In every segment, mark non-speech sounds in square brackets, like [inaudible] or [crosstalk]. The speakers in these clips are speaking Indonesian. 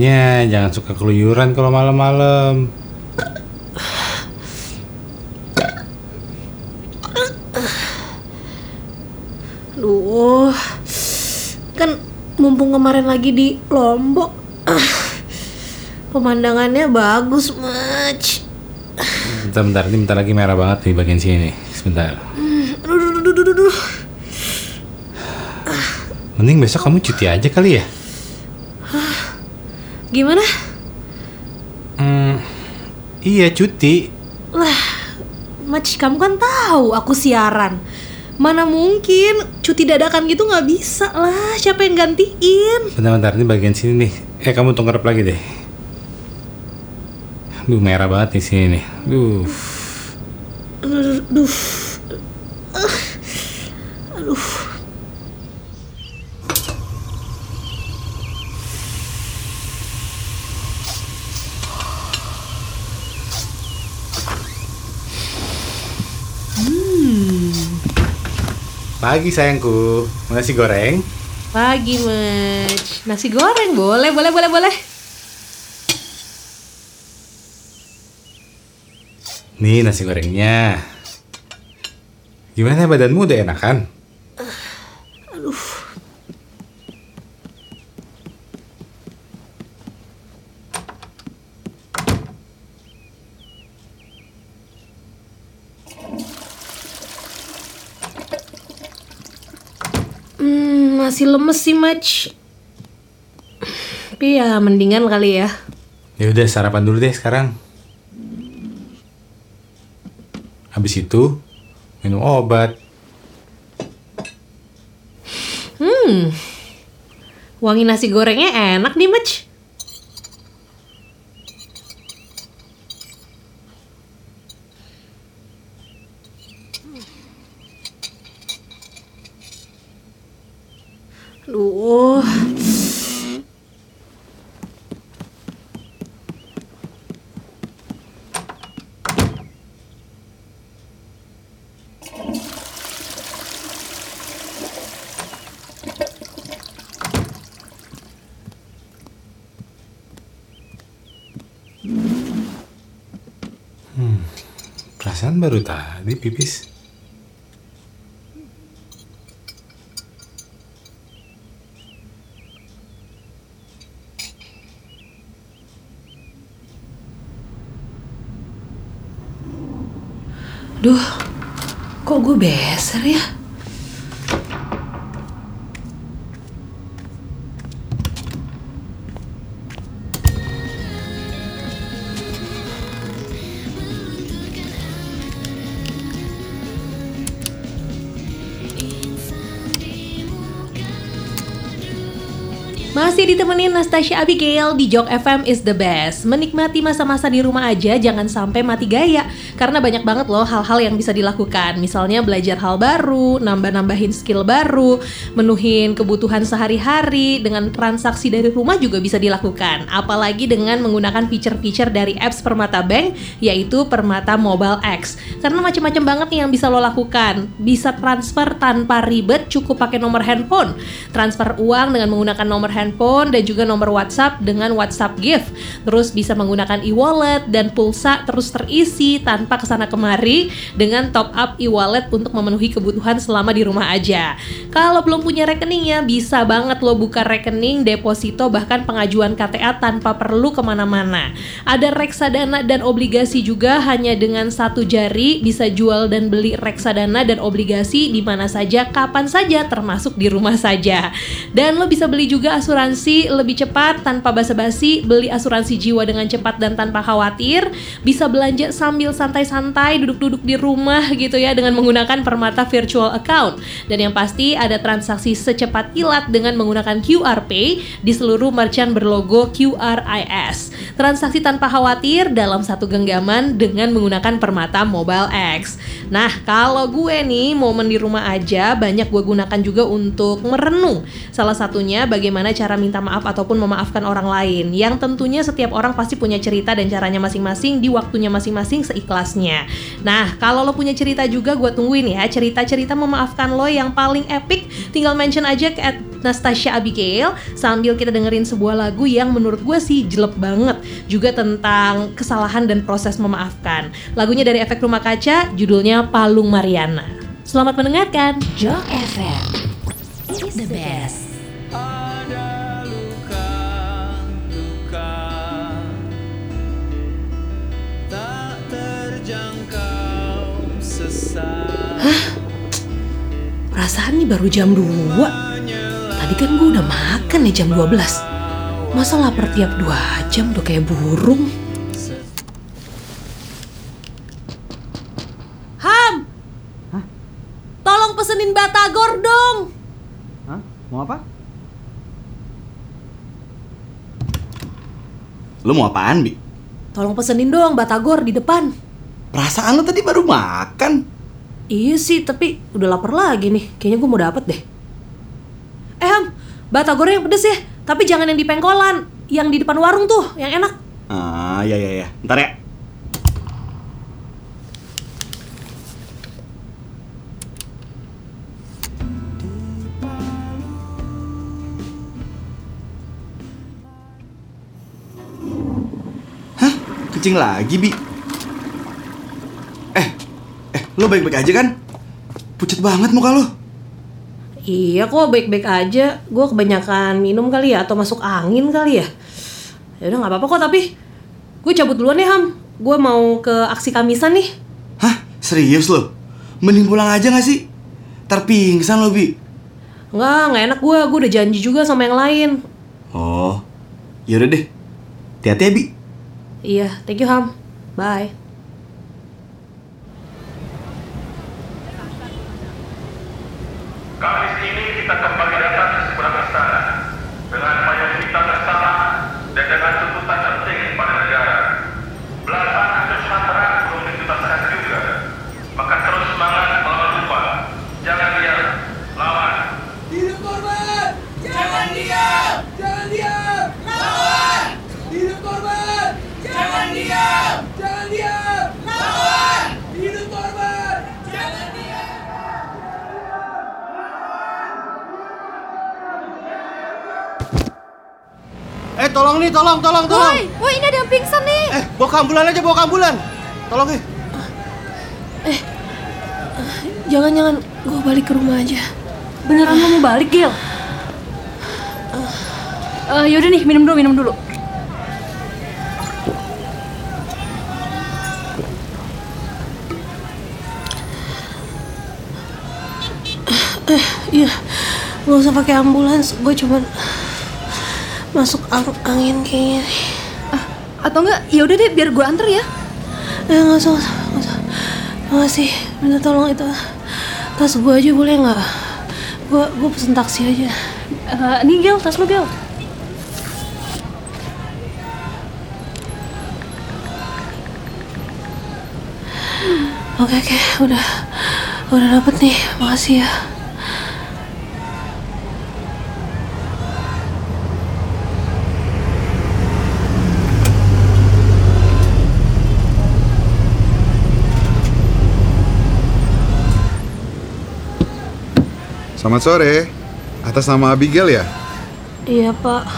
makanya jangan suka keluyuran kalau malam-malam. Duh, kan mumpung kemarin lagi di Lombok, pemandangannya bagus, Mach. Bentar, bentar, ini bentar lagi merah banget di bagian sini. Sebentar. Aduh, aduh, aduh, aduh, aduh. Mending besok kamu cuti aja kali ya? Gimana? Hmm, iya cuti. Lah, Mach, kamu kan tahu aku siaran. Mana mungkin cuti dadakan gitu nggak bisa lah. Siapa yang gantiin? Bentar-bentar, ini bagian sini nih. Eh, kamu tongkrep lagi deh. Duh, merah banget di sini nih. Duh. Aduh, Pagi sayangku. Mau nasi goreng? Pagi, Mach. Nasi goreng boleh, boleh, boleh, boleh. Nih nasi gorengnya. Gimana badanmu udah enakan? Hmm, masih lemes sih, Mach. Tapi ya mendingan kali ya. Ya udah sarapan dulu deh sekarang. Habis itu minum obat. Hmm. Wangi nasi gorengnya enak nih, Mach. Aduh. Perasaan baru tadi pipis. Duh, kok gue beser ya? Masih ditemenin Nastasia Abigail di Jok FM is the best. Menikmati masa-masa di rumah aja jangan sampai mati gaya karena banyak banget loh hal-hal yang bisa dilakukan. Misalnya belajar hal baru, nambah-nambahin skill baru, menuhin kebutuhan sehari-hari dengan transaksi dari rumah juga bisa dilakukan. Apalagi dengan menggunakan feature-feature dari apps Permata Bank yaitu Permata Mobile X. Karena macam-macam banget nih yang bisa lo lakukan. Bisa transfer tanpa ribet cukup pakai nomor handphone. Transfer uang dengan menggunakan nomor handphone dan juga nomor WhatsApp dengan WhatsApp Gift. Terus bisa menggunakan e-wallet dan pulsa terus terisi tanpa ke sana kemari dengan top up e-wallet untuk memenuhi kebutuhan selama di rumah aja. Kalau belum punya rekeningnya bisa banget lo buka rekening, deposito bahkan pengajuan KTA tanpa perlu ke mana-mana. Ada reksadana dan obligasi juga hanya dengan satu jari bisa jual dan beli reksadana dan obligasi di mana saja, kapan saja, termasuk di rumah saja. Dan lo bisa beli juga asuransi lebih cepat tanpa basa-basi, beli asuransi jiwa dengan cepat dan tanpa khawatir, bisa belanja sambil santai-santai duduk-duduk di rumah gitu ya dengan menggunakan Permata Virtual Account. Dan yang pasti ada transaksi secepat kilat dengan menggunakan QR Pay di seluruh merchant berlogo QRIS. Transaksi tanpa khawatir dalam satu genggaman dengan menggunakan Permata Mobile X. Nah, kalau gue nih momen di rumah aja banyak gue gunakan juga untuk merenung. Salah satunya bagaimana cara minta maaf ataupun memaafkan orang lain. Yang tentunya setiap orang pasti punya cerita dan caranya masing-masing di waktunya masing-masing seikhlasnya. Nah, kalau lo punya cerita juga gue tungguin ya cerita-cerita memaafkan lo yang paling epic. Tinggal mention aja ke at Nastasia Abigail sambil kita dengerin sebuah lagu yang menurut gue sih jelek banget juga tentang kesalahan dan proses memaafkan. Lagunya dari Efek Rumah Kaca, judulnya Palung Mariana. Selamat mendengarkan. Jok FM the best. Sesak Perasaan nih baru jam 2 Tadi kan gue udah makan nih jam 12 Masa lapar tiap 2 jam udah kayak burung Ham! Tolong pesenin batagor dong! Hah? Mau apa? Lu mau apaan, Bi? Tolong pesenin dong batagor di depan. Perasaan lu tadi baru makan. Iya sih, tapi udah lapar lagi nih. Kayaknya gue mau dapet deh. Eh Ham, batagornya yang pedes ya. Tapi jangan yang di pengkolan. Yang di depan warung tuh, yang enak. Ah, ya ya ya. Ntar ya. Hah? Kucing lagi, Bi? Lo baik-baik aja kan? Pucat banget muka lo. Iya kok baik-baik aja. Gue kebanyakan minum kali ya atau masuk angin kali ya. Ya udah nggak apa-apa kok tapi gue cabut duluan ya Ham. Gue mau ke aksi kamisan nih. Hah? Serius lo? Mending pulang aja gak sih? Ntar pingsan lo, Bi. Nggak, nggak enak gue. Gue udah janji juga sama yang lain. Oh, yaudah deh. Hati-hati ya, Bi. Iya, thank you Ham. Bye. Kamis ini kita kembali datang ke seberang istana dengan mayoritas bersama dan dengan tuntutan penting pada negara. Belasan kasus hantaran belum dituntaskan juga. Maka terus semangat melawan lupa. Jangan diam, lawan. Hidup korban! Jangan diam! Jangan diam! Lawan! Hidup korban! Jangan diam! Jangan diam! Lawan! Hidup korban! Jangan diam! Eh tolong nih, tolong, tolong, tolong. woi ini ada yang pingsan nih. Eh, bawa ke ambulan aja, bawa ke ambulan. Tolong nih. Jangan-jangan gue balik ke rumah aja. Beneran lo mau balik, Gil? Eh, yaudah nih, minum dulu, minum dulu. Iya, gak usah pakai ambulans. Gue cuman masuk ang- angin kayaknya. Ah, atau enggak, yaudah deh, biar gue anter ya. Eh, gak usah, gak usah. Makasih, minta tolong itu tas gue aja boleh nggak? Gue gue pesen taksi aja. Eh, nih Gil, tas lu Gil. Oke oke, udah udah dapet nih. Makasih ya. Selamat sore. Atas nama Abigail ya? Iya pak.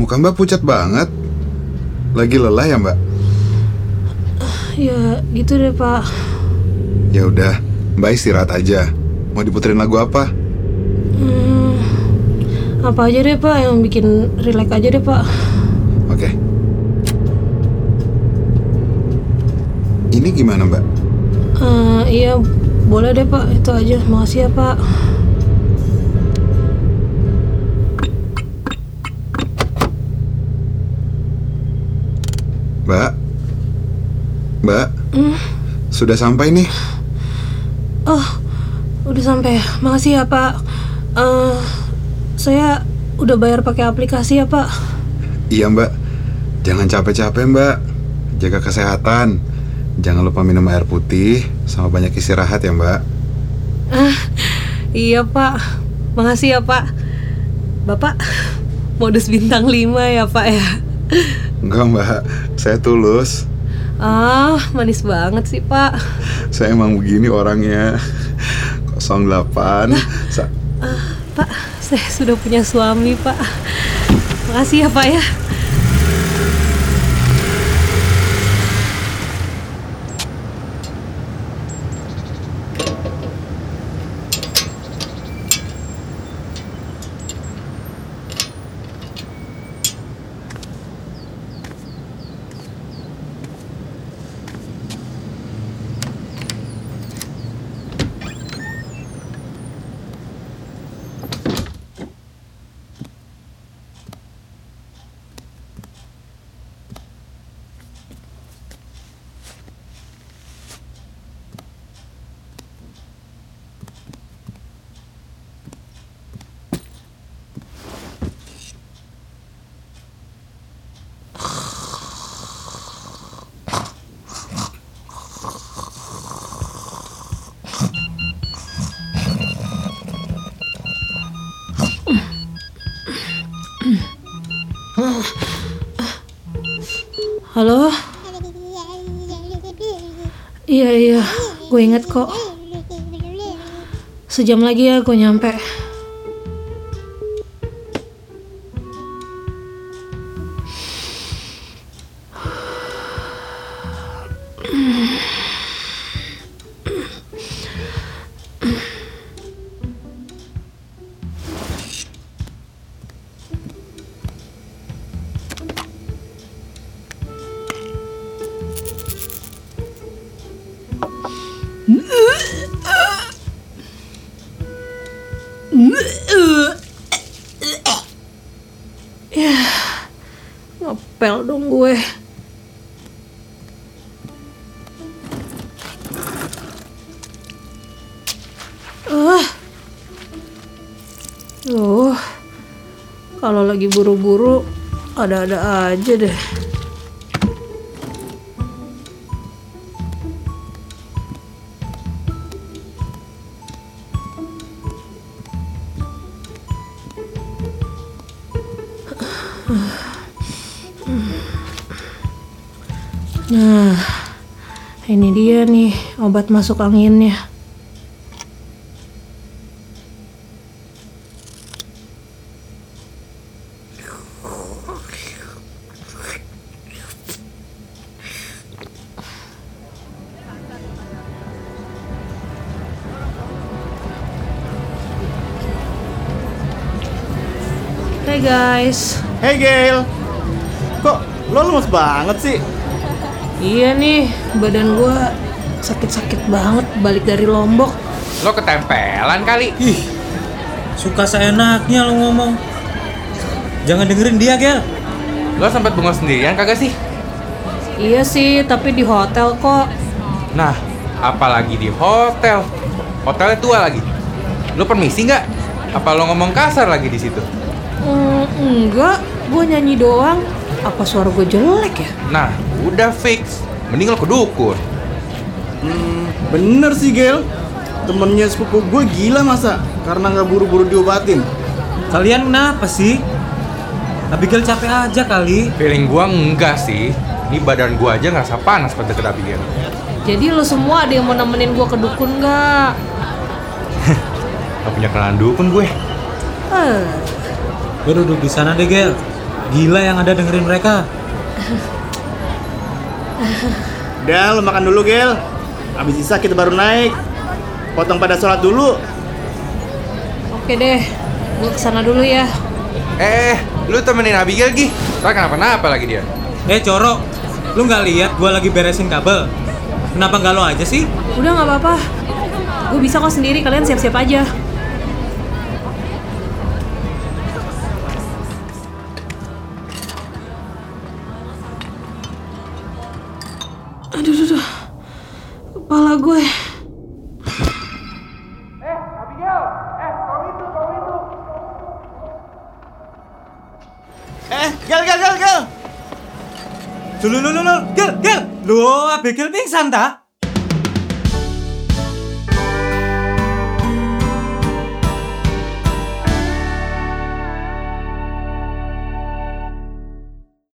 Muka Mbak pucat banget. Lagi lelah ya Mbak? Ya gitu deh pak. Ya udah, Mbak istirahat aja. Mau diputerin lagu apa? Hmm, apa aja deh pak yang bikin relax aja deh pak. Oke. Ini gimana Mbak? Eh, iya boleh deh pak itu aja. Makasih ya pak. Mbak? Mbak? Sudah sampai nih. Oh udah sampai. Makasih ya pak. Eh, saya udah bayar pakai aplikasi ya pak. Iya Mbak. Jangan capek-capek Mbak. Jaga kesehatan. Jangan lupa minum air putih sama banyak istirahat ya Mbak. Iya pak, makasih ya pak. Bapak modus bintang 5 ya pak ya. Enggak Mbak, saya tulus. Ah, manis banget sih, Pak. Saya emang begini orangnya. 08 Sa- Pak, saya sudah punya suami, Pak. Makasih ya, Pak ya. Halo? Iya, iya. Gue inget kok. Sejam lagi ya gue nyampe. Loh, kalau lagi buru-buru ada-ada aja deh. Nah, ini dia nih obat masuk anginnya. Hey guys, Hey Gail, kok lo lemes banget sih? iya nih badan gua sakit-sakit banget balik dari Lombok. Lo ketempelan kali. Ih, suka seenaknya lo ngomong. Jangan dengerin dia, Gel. Lo sempat bengong sendirian kagak sih? Iya sih, tapi di hotel kok. Nah, apalagi di hotel. Hotelnya tua lagi. Lo permisi nggak? Apa lo ngomong kasar lagi di situ? Hmm, enggak, gua nyanyi doang. Apa suara gue jelek ya? Nah, udah fix. Mending lo ke dukun. Hmm, bener sih Gail. Temennya sepupu gue gila masa karena nggak buru-buru diobatin. Kalian kenapa sih? Abigail capek aja kali. Feeling gua enggak sih. Ini badan gua aja ngerasa panas pada deket Abigail. Jadi lo semua ada yang mau nemenin gua ke dukun nggak? [laughs] Gak punya kenalan dukun gue. Eh, Gue duduk di sana deh, Gel. Gila yang ada dengerin mereka. Udah, lo makan dulu Gail. Abis sisa kita baru naik. Potong pada sholat dulu. oke deh, gua ke sana dulu ya. Eh, lu temenin Abigail Gi. Ntar kenapa-napa lagi dia. Eh, Coro. Lu nggak lihat gue lagi beresin kabel? Kenapa nggak lo aja sih? Udah nggak apa-apa. Gue bisa kok sendiri, kalian siap-siap aja. Aduh, aduh, aduh. Kepala gue. Eh, Gail, Gail, Gail, Gail. Lu, lu, lu, lu, Gel, Gel. Lu, Abigail pingsan, ta?